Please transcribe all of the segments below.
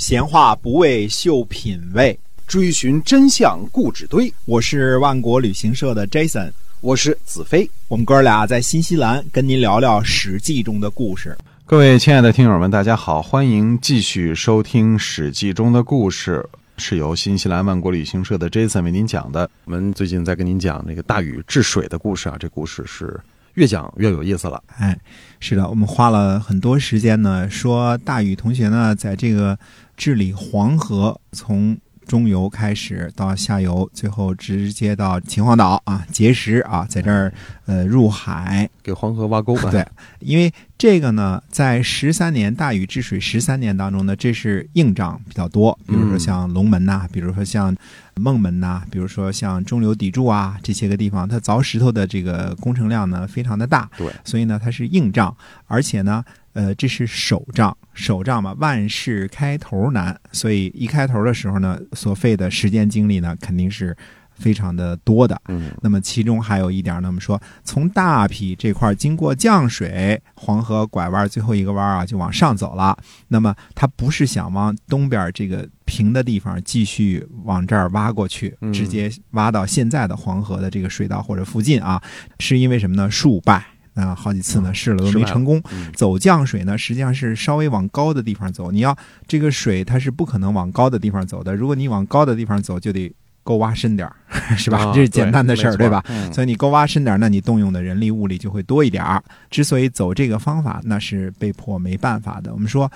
闲话不为秀品味，追寻真相故纸堆。我是万国旅行社的 Jason，我是子飞。我们哥俩在新西兰跟您聊聊《史记》中的故事。各位亲爱的听友们，大家好，欢迎继续收听《史记》中的故事，是由新西兰万国旅行社的 Jason 为您讲的。我们最近在跟您讲那个大禹治水的故事啊，这故事是越讲越有意思了。哎，是的，我们花了很多时间呢，说大禹同学呢，在这个治理黄河，从中游开始到下游，最后直接到秦皇岛啊，碣石啊，在这儿呃入海给黄河挖沟吧。对，因为这个呢，在十三年大禹治水十三年当中呢，这是硬仗比较多，比如说像龙门呐、比如说像孟门呐、比如说像中流砥柱啊这些个地方，它凿石头的这个工程量呢非常的大，对，所以呢它是硬仗，而且呢。呃，这是首仗，首仗嘛，万事开头难，所以一开头的时候呢，所费的时间精力呢，肯定是非常的多的。嗯，那么其中还有一点呢，我们说从大陂这块经过降水，黄河拐弯最后一个弯啊，就往上走了。那么它不是想往东边这个平的地方继续往这儿挖过去，嗯直接挖到现在的黄河的这个水道或者附近啊，是因为什么呢？树败。啊，好几次呢，试了都没成功。嗯走降水呢，实际上是稍微往高的地方走。你要这个水，它是不可能往高的地方走的。如果你往高的地方走，就得沟挖深点儿，是吧？啊这是简单的事儿，对对吧？？嗯所以你沟挖深点儿，那你动用的人力物力就会多一点儿。之所以走这个方法，那是被迫没办法的。我们说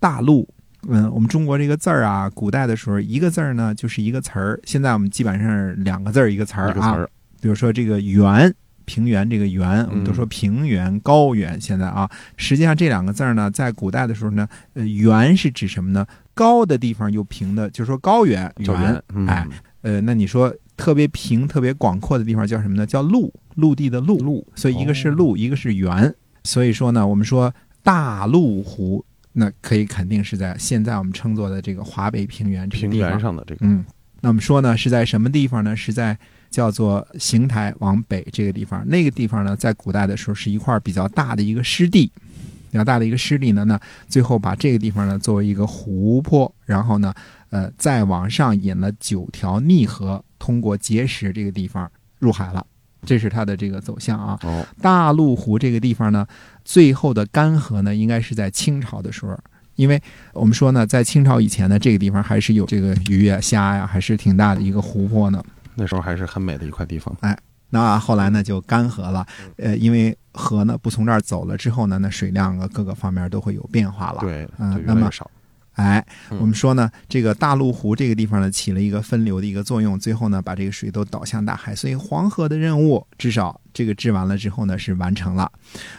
大陆。嗯，我们中国这个字儿啊，古代的时候一个字儿呢就是一个词儿，现在我们基本上是两个字儿一个词儿啊。词，比如说这个原，平原这个原，我们都说嗯平原、高原。现在啊，实际上这两个字儿呢，在古代的时候呢，呃，原是指什么呢？高的地方又平的，就是说高原原哎，呃，那你说特别平、特别广阔的地方叫什么呢？叫陆，陆地的陆。陆所以一个是哦陆，一个是原。所以说呢，我们说大陆湖，那可以肯定是在现在我们称作的这个华北平原这个平地方原上的这个，嗯，那我们说呢，是在什么地方呢？是在叫做邢台往北这个地方。那个地方呢，在古代的时候是一块比较大的一个湿地，比较大的一个湿地呢，那最后把这个地方呢作为一个湖泊，然后呢，呃，再往上引了九条逆河，通过碣石这个地方入海了。这是它的这个走向啊。大陆湖这个地方呢，最后的干涸呢，应该是在清朝的时候。因为我们说呢，在清朝以前呢，这个地方还是有这个鱼呀、虾呀，还是挺大的一个湖泊呢。那时候还是很美的一块地方。哎那后来呢，就干涸了。呃，因为河呢不从这儿走了之后呢，那水量啊各个方面都会有变化了。，对，嗯那么。哎，嗯我们说呢，这个大陆湖这个地方呢，起了一个分流的一个作用，最后呢，把这个水都导向大海，所以黄河的任务至少这个治完了之后呢，是完成了。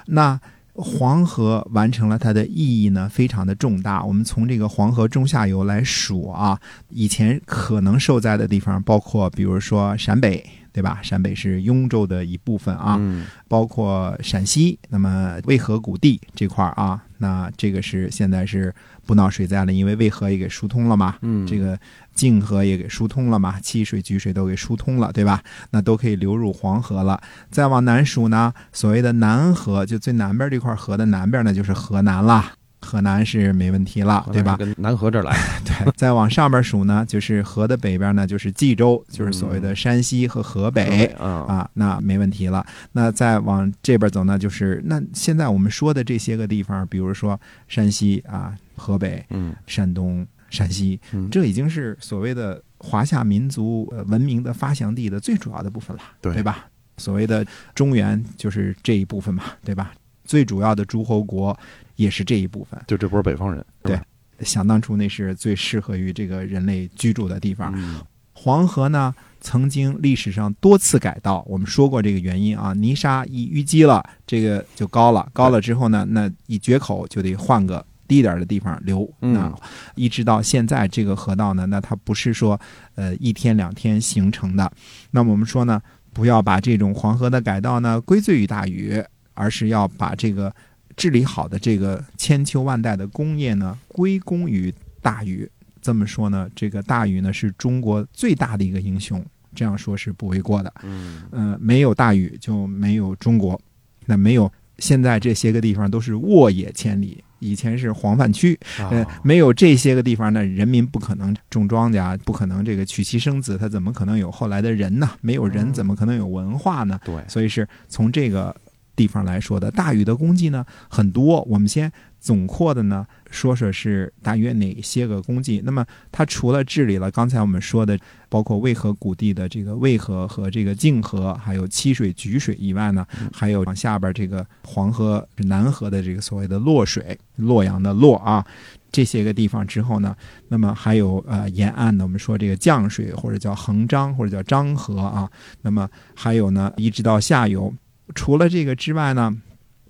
那黄河完成了它的意义呢，非常的重大。我们从这个黄河中下游来数啊，以前可能受灾的地方，包括比如说陕北，对吧？陕北是雍州的一部分啊，嗯，包括陕西，那么渭河谷地这块儿啊，那这个是现在是不闹水灾了，因为渭河也给疏通了嘛，嗯，这个泾河也给疏通了嘛，七水、沮水都给疏通了，对吧？那都可以流入黄河了。再往南数呢，所谓的南河，就最南边这块河的南边呢，就是河南啦。河南是没问题了，对吧？跟南河这儿来，对，再往上边数呢，就是河的北边呢，就是冀州，就是所谓的山西和河北。啊，啊，那没问题了。那再往这边走呢，就是那现在我们说的这些个地方，比如说山西啊、河北、嗯山东、陕西，嗯，这已经是所谓的华夏民族呃文明的发祥地的最主要的部分了，对吧？所谓的中原就是这一部分嘛，对吧？最主要的诸侯国也是这一部分。就这波北方人，对想当初那是最适合于这个人类居住的地方。嗯黄河呢，曾经历史上多次改道，我们说过这个原因啊。泥沙一淤积了，这个就高了，高了之后呢，那一决口就得换个低点儿的地方流。嗯那一直到现在这个河道呢，那它不是说呃一天两天形成的。那么我们说呢，不要把这种黄河的改道呢归罪于大禹，而是要把这个治理好的这个千秋万代的工业呢归功于大禹。这么说呢，这个大禹呢是中国最大的一个英雄，这样说是不为过的。嗯嗯、没有大禹就没有中国，那没有现在这些个地方都是沃野千里，以前是黄泛区，呃啊，没有这些个地方呢，人民不可能种庄稼，不可能这个娶妻生子，他怎么可能有后来的人呢？没有人，嗯怎么可能有文化呢？对，所以是从这个地方来说的。大禹的功绩呢很多，我们先总括的呢说说是大约哪些个功绩。那么他除了治理了刚才我们说的，包括渭河谷地的这个渭河和这个泾河，还有七水、沮水以外呢，还有往下边这个黄河、南河的这个所谓的洛水，洛阳的洛啊。这些个地方之后呢，那么还有呃沿岸的，我们说这个降水或者叫横漳或者叫漳河啊，那么还有呢，一直到下游。除了这个之外呢，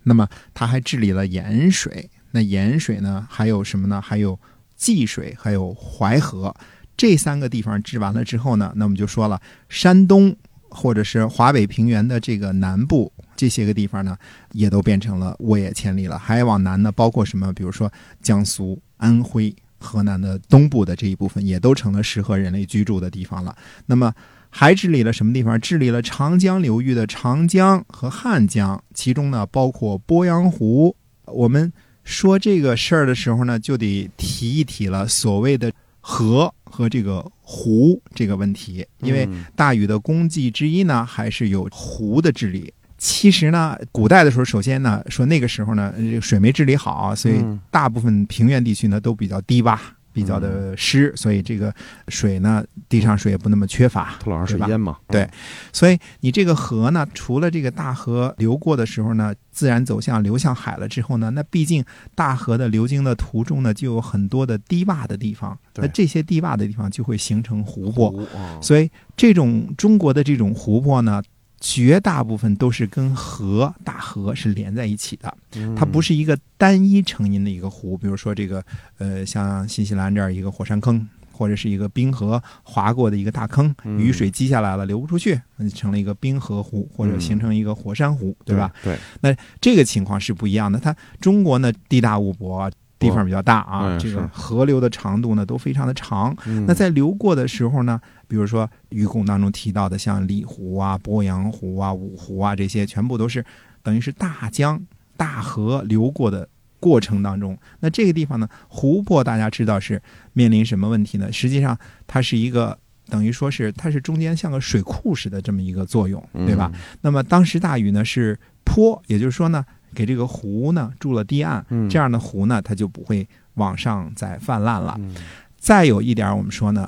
那么他还治理了盐水。那盐水呢，还有什么呢？还有济水，还有淮河。这三个地方治完了之后呢，那我们就说了，山东或者是华北平原的这个南部这些个地方呢，也都变成了沃野千里了。还往南呢，包括什么？比如说江苏、安徽、河南的东部的这一部分，也都成了适合人类居住的地方了。那么还治理了什么地方？治理了长江流域的长江和汉江，其中呢包括鄱阳湖。我们说这个事儿的时候呢，就得提一提了所谓的河和这个湖这个问题，因为嗯大禹的功绩之一呢，还是有湖的治理。其实呢，古代的时候，首先呢，说那个时候呢，这个水没治理好，所以嗯大部分平原地区呢都比较低洼，比较的湿，所以这个水呢，地上水也不那么缺乏。土壤水淹嘛，对所以你这个河呢，除了这个大河流过的时候呢，自然走向流向海了之后呢，那毕竟大河的流经的途中呢，就有很多的低洼的地方，那这些低洼的地方就会形成湖泊。所以这种中国的这种湖泊呢，绝大部分都是跟河大河是连在一起的，嗯它不是一个单一成因的一个湖。比如说这个呃，像新西兰这儿一个火山坑。或者是一个冰河划过的一个大坑，嗯雨水积下来了，流不出去，成了一个冰河湖，或者嗯形成一个火山湖，对吧？？对，那这个情况是不一样的。它中国呢地大物博，地方比较大啊，嗯这个河流的长度呢都非常的长，嗯那在流过的时候呢，比如说愚公当中提到的，像里湖啊、鄱阳湖啊、五湖啊，这些全部都是等于是大江、大河流过的过程当中。那这个地方呢，湖泊大家知道是面临什么问题呢？实际上它是一个等于说是它是中间像个水库似的这么一个作用，对吧？？那么当时大禹呢是坡，也就是说呢，给这个湖呢筑了堤岸，嗯这样的湖呢它就不会往上再泛滥了。嗯再有一点，我们说呢，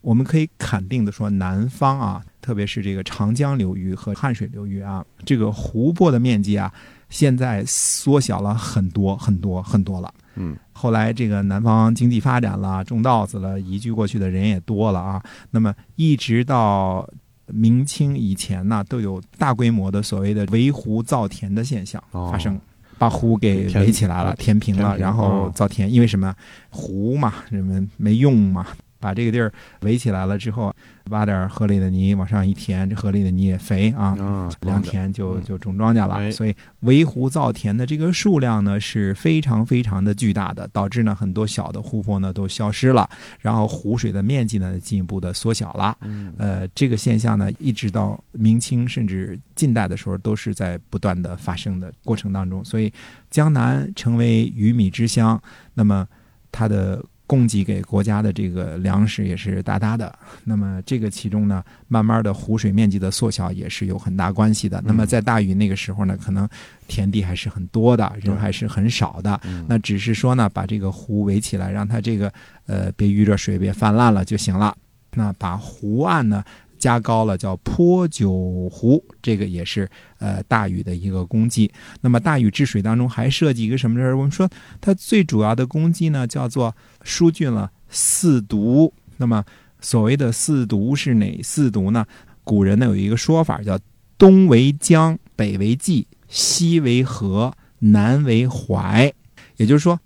我们可以肯定的说，南方啊，特别是这个长江流域和汉水流域啊，这个湖泊的面积啊，现在缩小了很多很多很多了。嗯后来这个南方经济发展了，种稻子了，移居过去的人也多了啊。那么一直到明清以前呢，都有大规模的所谓的围湖造田的现象哦发生。把湖给围起来了，填平了，平然后哦造田。因为什么？湖嘛，人们没用嘛，把这个地儿围起来了之后，挖点河里的泥往上一填，这河里的泥也肥啊，啊，良田就嗯就种庄稼了。哎所以围湖造田的这个数量呢是非常非常的巨大的，导致呢很多小的湖泊呢都消失了，然后湖水的面积呢进一步的缩小了。嗯呃，这个现象呢，一直到明清甚至近代的时候，都是在不断的发生的过程当中。所以，江南成为鱼米之乡，那么它的供给给国家的这个粮食也是大大的。那么这个其中呢，慢慢的湖水面积的缩小也是有很大关系的。那么在大禹那个时候呢，可能田地还是很多的，人还是很少的。嗯那只是说呢，把这个湖围起来，让它这个呃别遇着水，别泛滥了就行了。那把湖岸呢加高了，叫坡九湖，这个也是呃大禹的一个功绩。那么大禹治水当中还涉及一个什么事儿？我们说它最主要的功绩呢，叫做疏浚了四渎。那么所谓的四渎是哪四渎呢？古人呢有一个说法叫东为江，北为冀，西为河，南为淮。也就是说，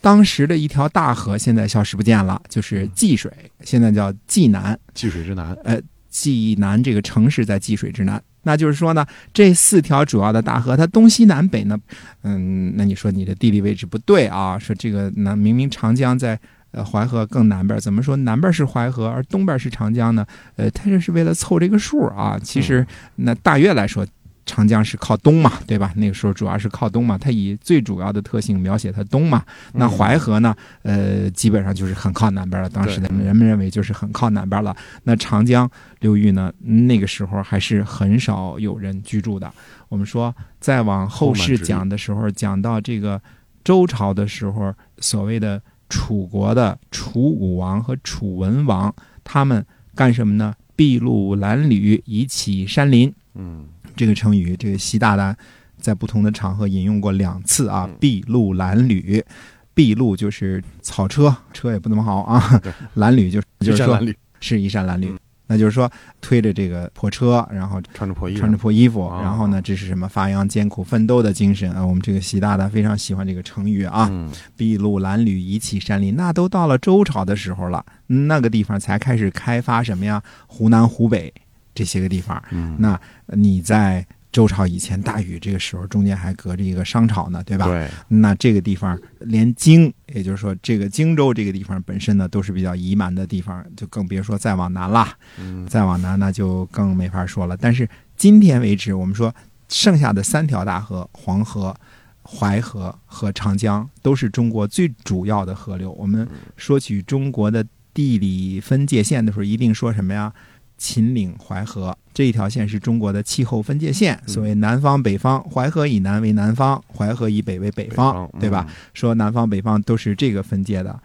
当时的一条大河现在消失不见了，就是济水，现在叫济南。济水之南，济南这个城市在济水之南。那就是说呢，这四条主要的大河，它东西南北呢，嗯，那你说你的地理位置不对啊？说这个南明明长江在呃淮河更南边，怎么说南边是淮河，而东边是长江呢？呃，它这是为了凑这个数啊。其实那大约来说，长江是靠东嘛，对吧？那个时候主要是靠东嘛，它以最主要的特性描写它东嘛。那淮河呢，呃，基本上就是很靠南边了。当时的人们认为就是很靠南边了。那长江流域呢，那个时候还是很少有人居住的。我们说，再往后世讲的时候，讲到这个周朝的时候，所谓的楚国的楚武王和楚文王，他们干什么呢？筚路蓝缕，以启山林。嗯，这个成语，这个习大大在不同的场合引用过两次啊。筚路蓝缕，筚路就是草车，车也不怎么好啊。蓝缕就是就是说是衣衫褴褛，那就是说推着这个破车，然后穿着破衣穿着破衣服，然后呢，这是什么发扬艰苦奋斗的精神啊？我们这个习大大非常喜欢这个成语啊。筚路蓝缕，以启山林。那都到了周朝的时候了，那个地方才开始开发什么呀？湖南、湖北这些个地方。那你在周朝以前，大禹这个时候中间还隔着一个商朝呢，对吧？对。那这个地方连荆，也就是说这个荆州这个地方本身呢，都是比较夷蛮的地方，就更别说再往南了。嗯。再往南那就更没法说了。但是今天为止，我们说剩下的三条大河——黄河、淮河和长江，都是中国最主要的河流。我们说起中国的地理分界线的时候，一定说什么呀？秦岭淮河这一条线是中国的气候分界线，所谓南方北方，淮河以南为南方，淮河以北为北方，对吧？说南方北方都是这个分界的。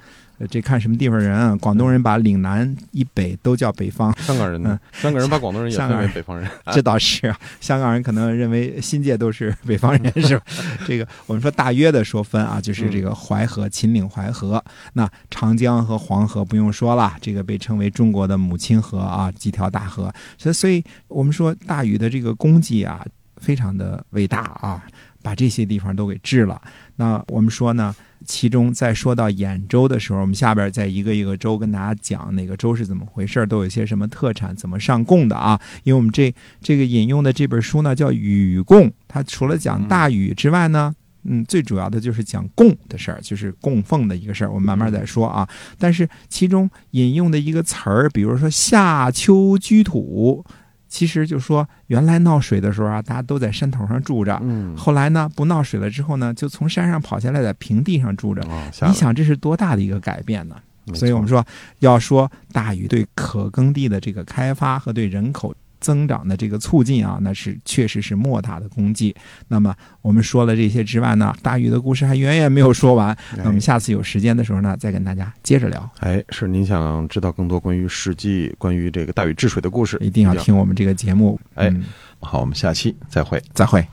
这看什么地方人啊？广东人把岭南以北都叫北方。香港人呢？香港人把广东人也分为北方人。这倒是啊，香港人可能认为新界都是北方人，是吧？这个我们说大约的说分啊，就是这个淮河、秦岭淮河，那长江和黄河不用说了，这个被称为中国的母亲河啊，几条大河。所以，所以我们说大禹的这个功绩啊，非常的伟大啊，把这些地方都给治了。那我们说呢？其中在说到兖州的时候，我们下边再一个一个州跟大家讲哪个州是怎么回事，都有些什么特产，怎么上贡的啊？因为我们这这个引用的这本书呢叫《禹贡》，它除了讲大禹之外呢，嗯，最主要的就是讲贡的事儿，就是供奉的一个事儿。我们慢慢再说啊。但是其中引用的一个词儿，比如说夏秋居土。其实就说，原来闹水的时候啊，大家都在山头上住着。嗯。后来呢，不闹水了之后呢，就从山上跑下来，在平地上住着。你想，这是多大的一个改变呢？所以我们说，要说大禹对可耕地的这个开发和对人口。增长的这个促进啊，那是确实是莫大的功绩。那么我们说了这些之外呢，大禹的故事还远远没有说完。那我们下次有时间的时候呢，再跟大家接着聊。哎，是您想知道更多关于《史记》、关于这个大禹治水的故事，一定要听我们这个节目。哎，好，我们下期再会，再会。